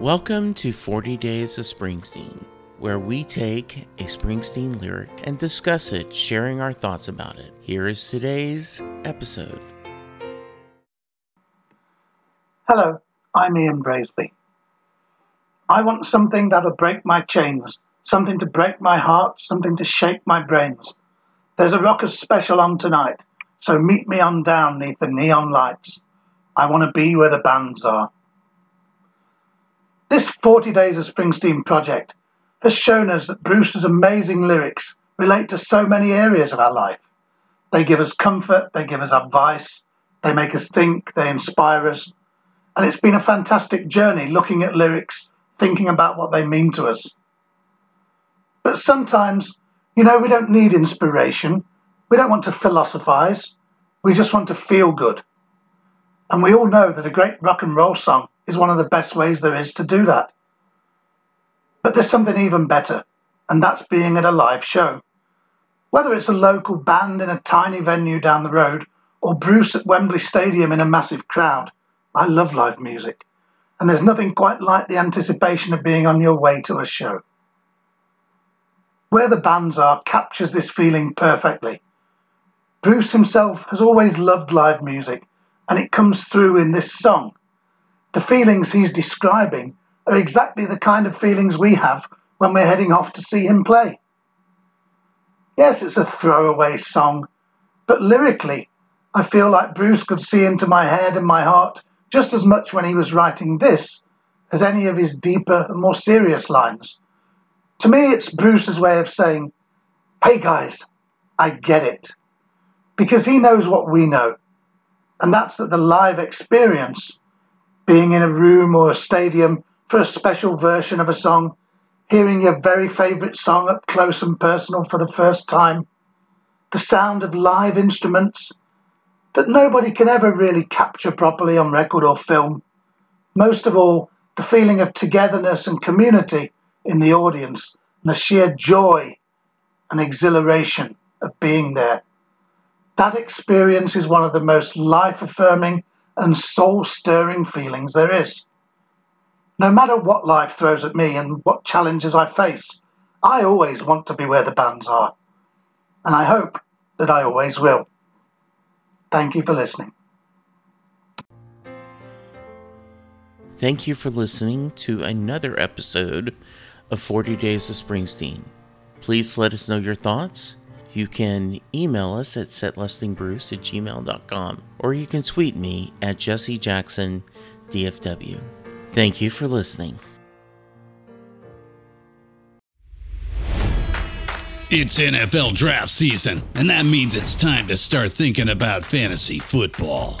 Welcome to 40 Days of Springsteen, where we take a Springsteen lyric and discuss it, sharing our thoughts about it. Here is today's episode. Hello, I'm Ian Braisby. I want something that'll break my chains, something to break my heart, something to shake my brains. There's a rockers special on tonight, so meet me on down neath the neon lights. I want to be where the bands are. This 40 Days of Springsteen project has shown us that Bruce's amazing lyrics relate to so many areas of our life. They give us comfort, they give us advice, they make us think, they inspire us. And it's been a fantastic journey looking at lyrics, thinking about what they mean to us. But sometimes, you know, we don't need inspiration. We don't want to philosophize. We just want to feel good. And we all know that a great rock and roll song is one of the best ways there is to do that. But there's something even better, and that's being at a live show. Whether it's a local band in a tiny venue down the road or Bruce at Wembley Stadium in a massive crowd, I love live music, and there's nothing quite like the anticipation of being on your way to a show. Where the bands are captures this feeling perfectly. Bruce himself has always loved live music, and it comes through in this song the feelings he's describing are exactly the kind of feelings we have when we're heading off to see him play. Yes, it's a throwaway song, but lyrically, I feel like Bruce could see into my head and my heart just as much when he was writing this as any of his deeper and more serious lines. To me, it's Bruce's way of saying, Hey guys, I get it. Because he knows what we know, and that's that the live experience being in a room or a stadium for a special version of a song, hearing your very favourite song up close and personal for the first time, the sound of live instruments that nobody can ever really capture properly on record or film. Most of all, the feeling of togetherness and community in the audience, and the sheer joy and exhilaration of being there. That experience is one of the most life affirming and soul stirring feelings there is. No matter what life throws at me and what challenges I face, I always want to be where the bands are. And I hope that I always will. Thank you for listening. Thank you for listening to another episode of 40 Days of Springsteen. Please let us know your thoughts you can email us at setlistingbruce at gmail.com or you can tweet me at Jesse Jackson DFW. Thank you for listening. It's NFL draft season, and that means it's time to start thinking about fantasy football.